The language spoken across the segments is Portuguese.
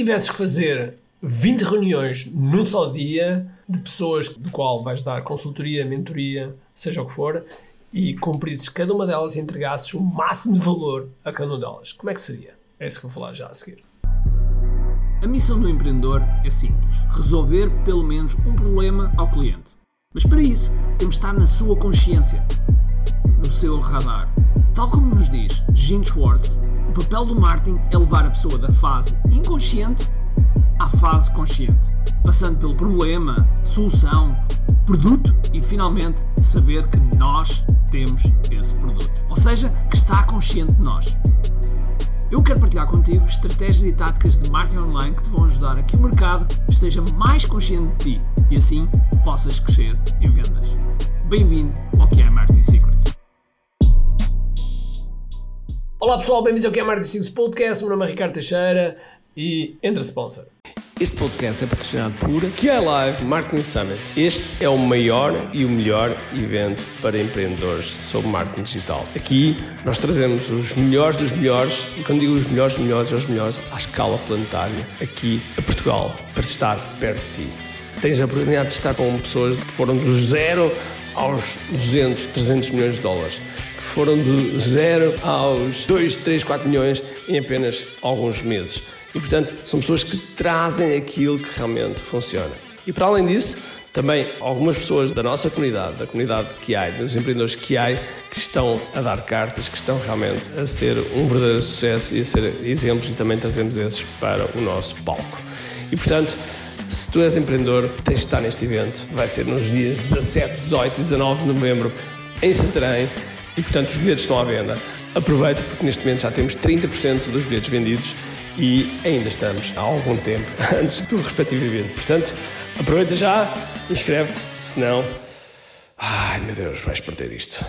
tivesses que fazer 20 reuniões num só dia de pessoas do qual vais dar consultoria, mentoria, seja o que for, e cumprisses cada uma delas e entregasses o máximo de valor a cada uma delas, como é que seria? É isso que vou falar já a seguir. A missão do empreendedor é simples: resolver pelo menos um problema ao cliente. Mas para isso, temos de estar na sua consciência, no seu radar. Tal como nos diz Gene Schwartz, o papel do marketing é levar a pessoa da fase inconsciente à fase consciente, passando pelo problema, solução, produto e finalmente saber que nós temos esse produto. Ou seja, que está consciente de nós. Eu quero partilhar contigo estratégias e táticas de marketing online que te vão ajudar a que o mercado esteja mais consciente de ti e assim possas crescer em vendas. Bem-vindo ao que é Marketing Secrets. Olá pessoal, bem-vindos ao que é Marketing Podcast. Meu nome é Ricardo Teixeira e entra sponsor. Este podcast é patrocinado por QI Live Marketing Summit. Este é o maior e o melhor evento para empreendedores sobre marketing digital. Aqui nós trazemos os melhores dos melhores, e quando digo os melhores dos melhores, os melhores à escala planetária, aqui a Portugal, para estar perto de ti. Tens a oportunidade de estar com pessoas que foram do zero aos 200, 300 milhões de dólares, foram do zero aos 2, 3, 4 milhões em apenas alguns meses e, portanto, são pessoas que trazem aquilo que realmente funciona. E, para além disso, também algumas pessoas da nossa comunidade, da comunidade há, dos empreendedores há, que estão a dar cartas, que estão realmente a ser um verdadeiro sucesso e a ser exemplos e também trazemos esses para o nosso palco. E, portanto, se tu és empreendedor, tens de estar neste evento. Vai ser nos dias 17, 18 e 19 de novembro em Santarém e, portanto, os bilhetes estão à venda. Aproveita porque neste momento já temos 30% dos bilhetes vendidos e ainda estamos há algum tempo antes do respectivo evento. Portanto, aproveita já, inscreve-te, senão. Ai meu Deus, vais perder isto.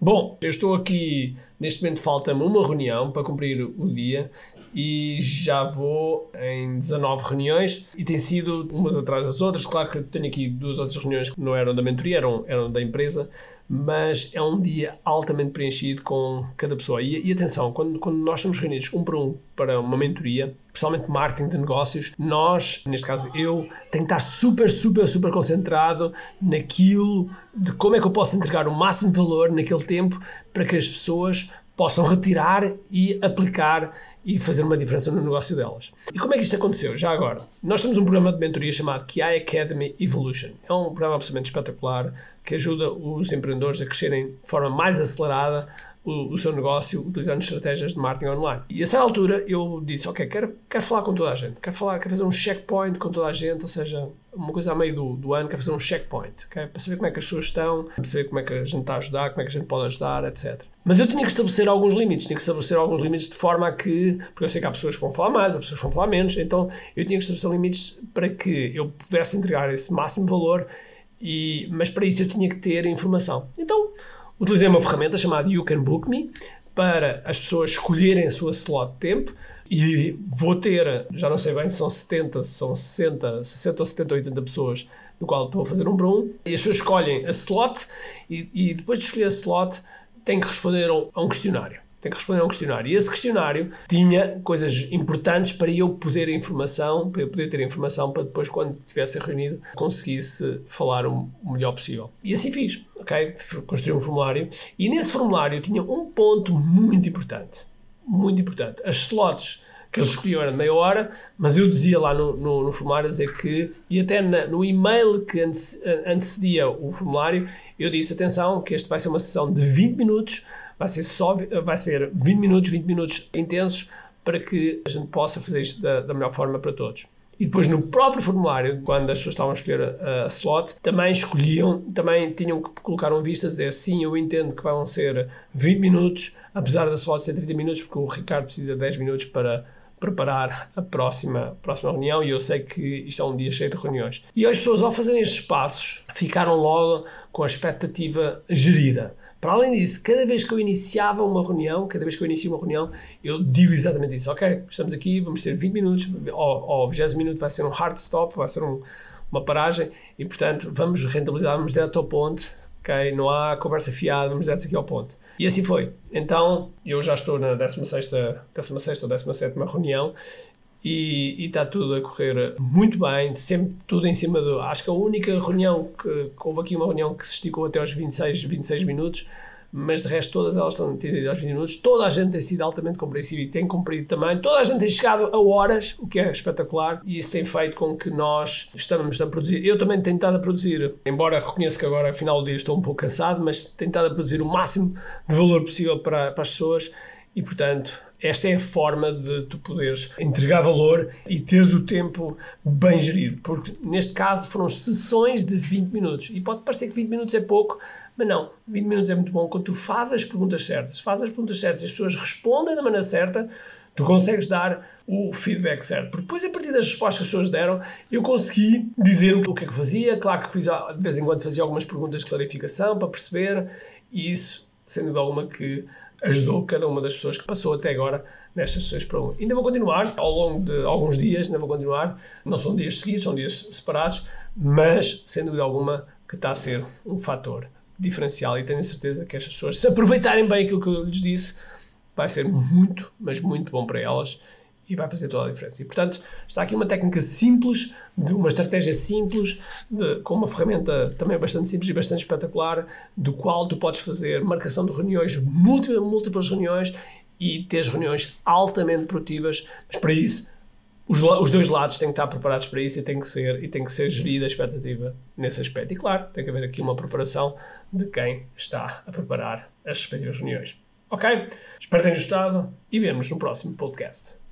Bom, eu estou aqui, neste momento falta-me uma reunião para cumprir o dia e já vou em 19 reuniões e tem sido umas atrás das outras. Claro que tenho aqui duas outras reuniões que não eram da mentoria, eram, eram da empresa, mas é um dia altamente preenchido com cada pessoa. E, e, atenção, quando, quando nós estamos reunidos um para um para uma mentoria, principalmente marketing de negócios, nós, neste caso eu, tenho que estar super, super, super concentrado naquilo de como é que eu posso entregar o máximo valor naquele tempo para que as pessoas possam retirar e aplicar e fazer uma diferença no negócio delas. E como é que isto aconteceu? Já agora, nós temos um programa de mentoria chamado QI Academy Evolution. É um programa absolutamente espetacular que ajuda os empreendedores a crescerem de forma mais acelerada o, o, seu negócio utilizando estratégias de marketing online. E a certa altura eu disse, ok, quero, quero falar com toda a gente, quero falar, quero fazer um checkpoint com toda a gente, ou seja, uma coisa a meio do, do ano, quero fazer um checkpoint, okay? para saber como é que as pessoas estão, para saber como é que a gente está a ajudar, como é que a gente pode ajudar, etc. Mas eu tinha que estabelecer alguns limites, tinha que estabelecer alguns limites de forma a que, porque eu sei que há pessoas que vão falar mais, há pessoas que vão falar menos, então eu tinha que estabelecer limites para que eu pudesse entregar esse máximo valor, e, mas para isso eu tinha que ter informação. Então, Utilizei uma ferramenta chamada You Can Book Me para as pessoas escolherem a sua slot de tempo e vou ter, já não sei bem são 70, se são 60, 60 ou 70 ou 80 pessoas no qual estou a fazer um para um e as pessoas escolhem a slot e, e depois de escolher a slot têm que responder a um questionário tem que responder a um questionário. E esse questionário tinha coisas importantes para eu poder informação, para eu poder ter informação para depois, quando estivesse reunido, conseguisse falar o melhor possível. E assim fiz, ok? Construí um formulário e nesse formulário tinha um ponto muito importante. Muito importante. As slots que eles escolhiam eram de meia hora, mas eu dizia lá no, no, no formulário dizer que, e até na, no e-mail que antecedia o formulário, eu disse: atenção, que este vai ser uma sessão de 20 minutos vai ser só vai ser 20 minutos, 20 minutos intensos para que a gente possa fazer isto da, da melhor forma para todos. E depois no próprio formulário, quando as pessoas estavam a escolher a, a, slot, também escolhiam, também tinham que colocar um visto a dizer sim, eu entendo que vão ser 20 minutos, apesar da slot ser 30 minutos, porque o Ricardo precisa de 10 minutos para preparar a próxima, próxima reunião e eu sei que isto é um dia cheio de reuniões. E as pessoas, ao fazerem estes passos, ficaram logo com a expectativa gerida. Para além disso, cada vez que eu iniciava uma reunião, cada vez que eu inicio uma reunião, eu digo exatamente isso. Ok, estamos aqui, vamos ter 20 minutos, ao, ao 20 minuto vai ser um hard stop, vai ser um, uma paragem e, portanto, vamos rentabilizar, vamos direto ao ponto. Ok, não há conversa fiada, vamos direto aqui ao ponto. E assim foi. Então, eu já estou na 16, 16 ou 17 reunião e, está tudo a correr muito bem, sempre tudo em cima do. Acho que a única reunião que, que houve aqui uma reunião que se esticou até aos 26, 26 minutos, mas de resto todas elas estão tidas aos 20 minutos. Toda a gente tem sido altamente compreensiva e tem cumprido também. Toda a gente tem chegado a horas, o que é espetacular, e isso tem feito com que nós estamos a produzir. Eu também tenho estado a produzir, embora reconheça que agora, final do dia, estou um pouco cansado, mas tenho estado a produzir o máximo de valor possível para, para as pessoas e, portanto, esta é a forma de tu poderes entregar valor e teres o tempo bem gerido. Porque neste caso foram sessões de 20 minutos. E pode parecer que 20 minutos é pouco, mas não. 20 minutos é muito bom quando tu fazes as perguntas certas. Fazes as perguntas certas as pessoas respondem da maneira certa, tu consegues dar o feedback certo. Porque depois, a partir das respostas que as pessoas deram, eu consegui dizer o que é que fazia. Claro que fiz, de vez em quando fazia algumas perguntas de clarificação para perceber, e isso, sem dúvida alguma, que ajudou cada uma das pessoas que passou até agora nestas sessões para um. Ainda vou continuar ao longo de alguns dias, ainda vou continuar, não são dias seguidos, são dias separados, mas sem dúvida alguma que está a ser um fator diferencial e tenho a certeza que estas pessoas, se aproveitarem bem aquilo que eu lhes disse, vai ser muito, mas muito bom para elas e vai fazer toda a diferença. E, portanto, está aqui uma técnica simples, de uma estratégia simples, de, com uma ferramenta também bastante simples e bastante espetacular, do qual tu podes fazer marcação de reuniões, múltiplas, múltiplas reuniões e ter reuniões altamente produtivas, mas para isso os, os, dois lados têm que estar preparados para isso e tem que ser e tem que ser gerida a expectativa nesse aspecto. E claro, tem que haver aqui uma preparação de quem está a preparar as respectivas reuniões. Ok? Espero que tenham gostado e vemos no próximo podcast.